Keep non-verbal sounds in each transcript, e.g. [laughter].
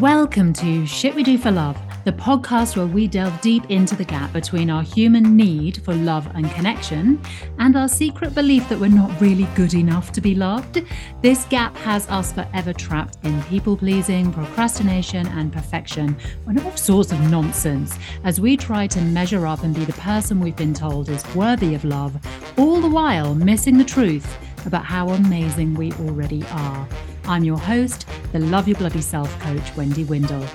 Welcome to Shit We Do for Love, the podcast where we delve deep into the gap between our human need for love and connection and our secret belief that we're not really good enough to be loved. This gap has us forever trapped in people pleasing, procrastination, and perfection, and all sorts of nonsense as we try to measure up and be the person we've been told is worthy of love, all the while missing the truth about how amazing we already are. I'm your host, the Love Your Bloody Self coach, Wendy Windle.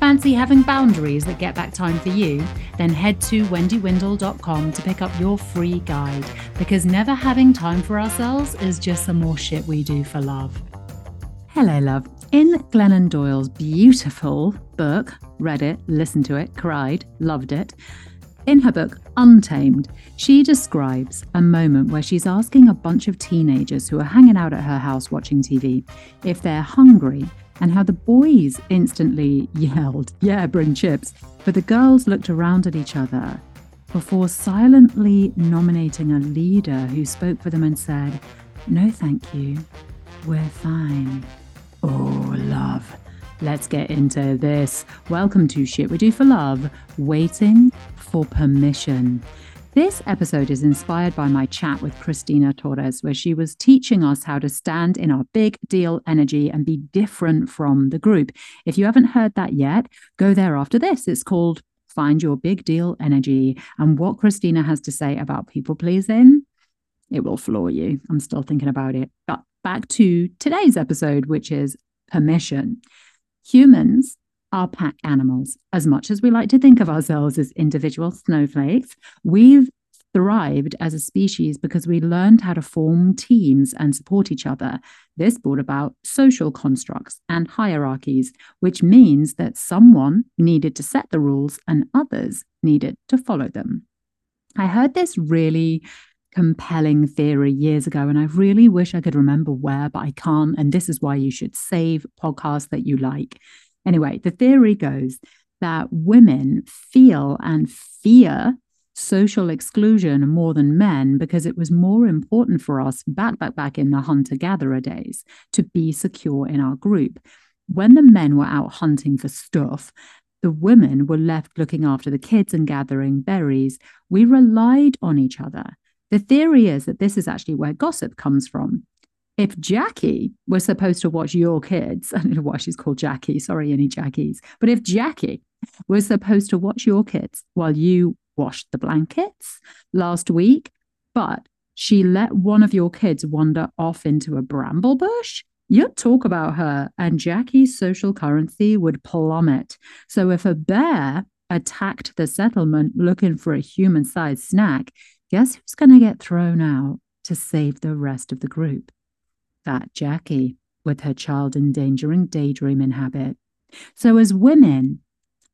Fancy having boundaries that get back time for you? Then head to wendywindle.com to pick up your free guide because never having time for ourselves is just some more shit we do for love. Hello, love. In Glennon Doyle's beautiful book, read it, listened to it, cried, loved it. In her book, Untamed, she describes a moment where she's asking a bunch of teenagers who are hanging out at her house watching TV if they're hungry, and how the boys instantly yelled, Yeah, bring chips. But the girls looked around at each other before silently nominating a leader who spoke for them and said, No, thank you. We're fine. Oh, love. Let's get into this. Welcome to Shit We Do for Love Waiting for Permission. This episode is inspired by my chat with Christina Torres, where she was teaching us how to stand in our big deal energy and be different from the group. If you haven't heard that yet, go there after this. It's called Find Your Big Deal Energy. And what Christina has to say about people pleasing, it will floor you. I'm still thinking about it. But back to today's episode, which is permission. Humans are pack animals. As much as we like to think of ourselves as individual snowflakes, we've thrived as a species because we learned how to form teams and support each other. This brought about social constructs and hierarchies, which means that someone needed to set the rules and others needed to follow them. I heard this really compelling theory years ago, and I really wish I could remember where, but I can't. And this is why you should save podcasts that you like. Anyway, the theory goes that women feel and fear social exclusion more than men because it was more important for us back back back in the hunter gatherer days to be secure in our group. When the men were out hunting for stuff the women were left looking after the kids and gathering berries. We relied on each other. The theory is that this is actually where gossip comes from. If Jackie was supposed to watch your kids, [laughs] I don't know why she's called Jackie, sorry, any Jackies, but if Jackie was supposed to watch your kids while you washed the blankets last week, but she let one of your kids wander off into a bramble bush, you'd talk about her and Jackie's social currency would plummet. So if a bear attacked the settlement looking for a human sized snack, guess who's going to get thrown out to save the rest of the group? That Jackie with her child endangering daydreaming habit. So as women,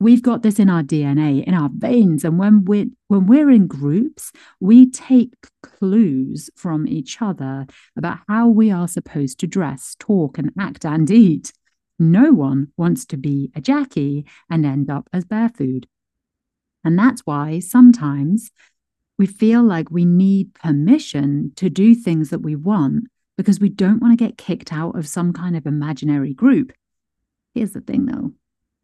we've got this in our DNA, in our veins, and when we're when we're in groups, we take clues from each other about how we are supposed to dress, talk, and act and eat. No one wants to be a Jackie and end up as bear food. And that's why sometimes we feel like we need permission to do things that we want because we don't want to get kicked out of some kind of imaginary group. Here's the thing though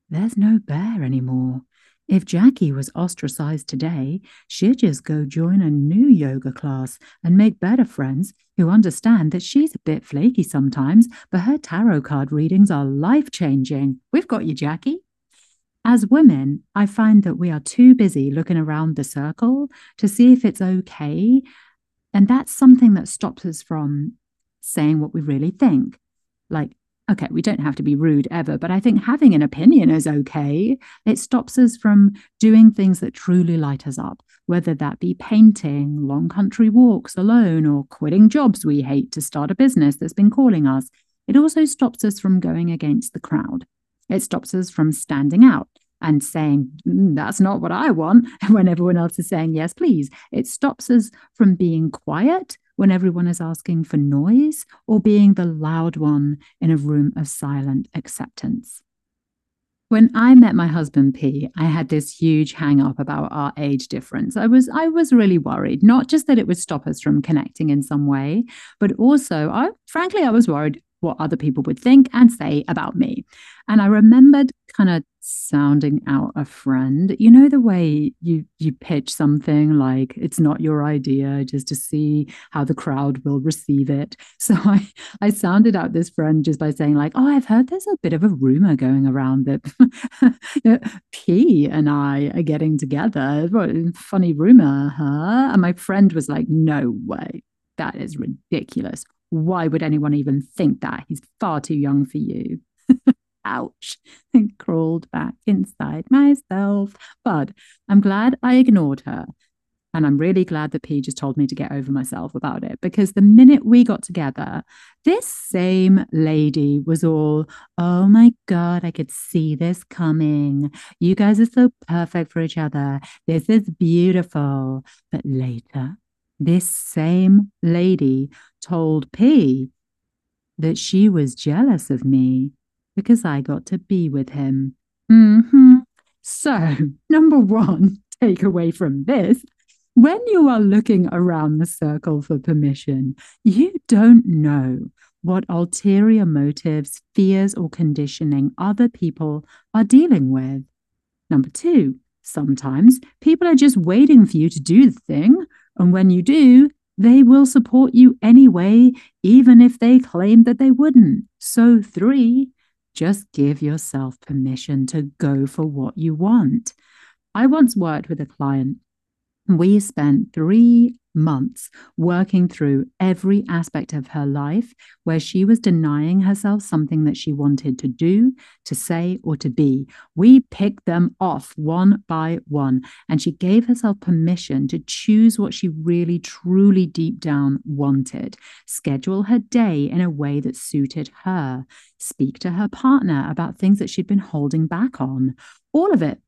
there's no bear anymore. If Jackie was ostracized today, she'd just go join a new yoga class and make better friends who understand that she's a bit flaky sometimes, but her tarot card readings are life changing. We've got you, Jackie. As women, I find that we are too busy looking around the circle to see if it's okay. And that's something that stops us from saying what we really think. Like, okay, we don't have to be rude ever, but I think having an opinion is okay. It stops us from doing things that truly light us up, whether that be painting, long country walks alone, or quitting jobs we hate to start a business that's been calling us. It also stops us from going against the crowd. It stops us from standing out and saying, mm, that's not what I want, [laughs] when everyone else is saying, yes, please. It stops us from being quiet when everyone is asking for noise or being the loud one in a room of silent acceptance. When I met my husband P, I had this huge hang up about our age difference. I was I was really worried, not just that it would stop us from connecting in some way, but also I frankly I was worried what other people would think and say about me. And I remembered kind of sounding out a friend. You know the way you you pitch something like it's not your idea just to see how the crowd will receive it. [laughs] So I I sounded out this friend just by saying like, "Oh, I've heard there's a bit of a rumor going around that [laughs] P and I are getting together. Funny rumor, huh?" And my friend was like, "No way. That is ridiculous. Why would anyone even think that? He's far too young for you." Ouch, and crawled back inside myself. But I'm glad I ignored her. And I'm really glad that P just told me to get over myself about it because the minute we got together, this same lady was all, oh my God, I could see this coming. You guys are so perfect for each other. This is beautiful. But later, this same lady told P that she was jealous of me because I got to be with him. Mm-hmm. So, [laughs] number one takeaway from this when you are looking around the circle for permission, you don't know what ulterior motives, fears, or conditioning other people are dealing with. Number two, sometimes people are just waiting for you to do the thing. And when you do, they will support you anyway, even if they claim that they wouldn't. So, three, just give yourself permission to go for what you want. I once worked with a client. We spent three months working through every aspect of her life where she was denying herself something that she wanted to do, to say, or to be. We picked them off one by one, and she gave herself permission to choose what she really, truly deep down wanted, schedule her day in a way that suited her, speak to her partner about things that she'd been holding back on. All of it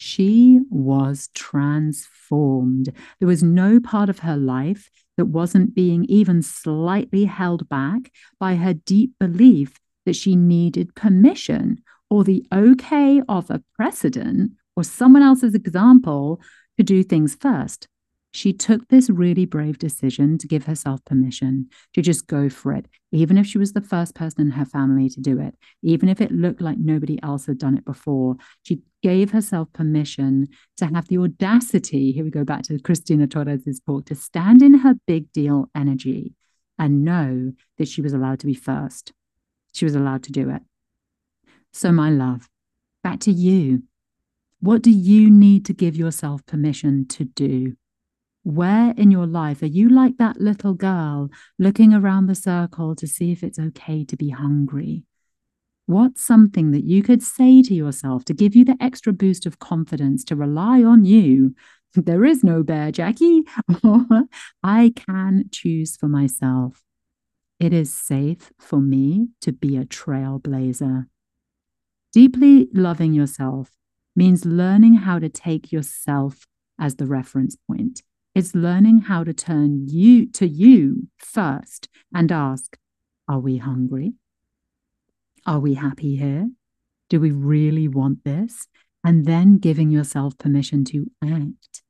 she was transformed. There was no part of her life that wasn't being even slightly held back by her deep belief that she needed permission or the okay of a precedent or someone else's example to do things first she took this really brave decision to give herself permission to just go for it, even if she was the first person in her family to do it, even if it looked like nobody else had done it before. She gave herself permission to have the audacity, here we go back to Christina Torres' talk, to stand in her big deal energy and know that she was allowed to be first. She was allowed to do it. So, my love, back to you. What do you need to give yourself permission to do? Where in your life are you like that little girl looking around the circle to see if it's okay to be hungry? What's something that you could say to yourself to give you the extra boost of confidence to rely on you? [laughs] There is no bear, Jackie. [laughs] I can choose for myself. It is safe for me to be a trailblazer. Deeply loving yourself means learning how to take yourself as the reference point. It's learning how to turn you to you first and ask, are we hungry? Are we happy here? Do we really want this? And then giving yourself permission to act.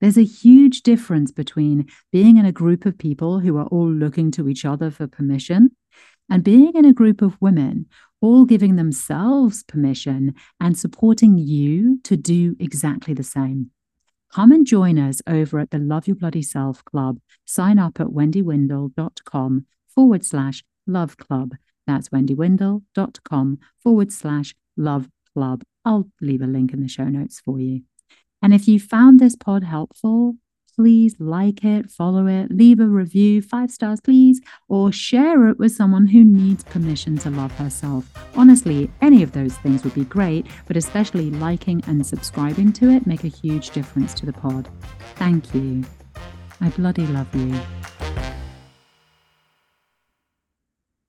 There's a huge difference between being in a group of people who are all looking to each other for permission and being in a group of women all giving themselves permission and supporting you to do exactly the same. Come and join us over at the Love Your Bloody Self Club. Sign up at wendywindle.com forward slash love club. That's wendywindle.com forward slash love club. I'll leave a link in the show notes for you. And if you found this pod helpful, please like it, follow it, leave a review, five stars, please, or share it with someone who needs permission to love herself. Honestly, any of those things would be great, but especially liking and subscribing to it make a huge difference to the pod. Thank you. I bloody love you.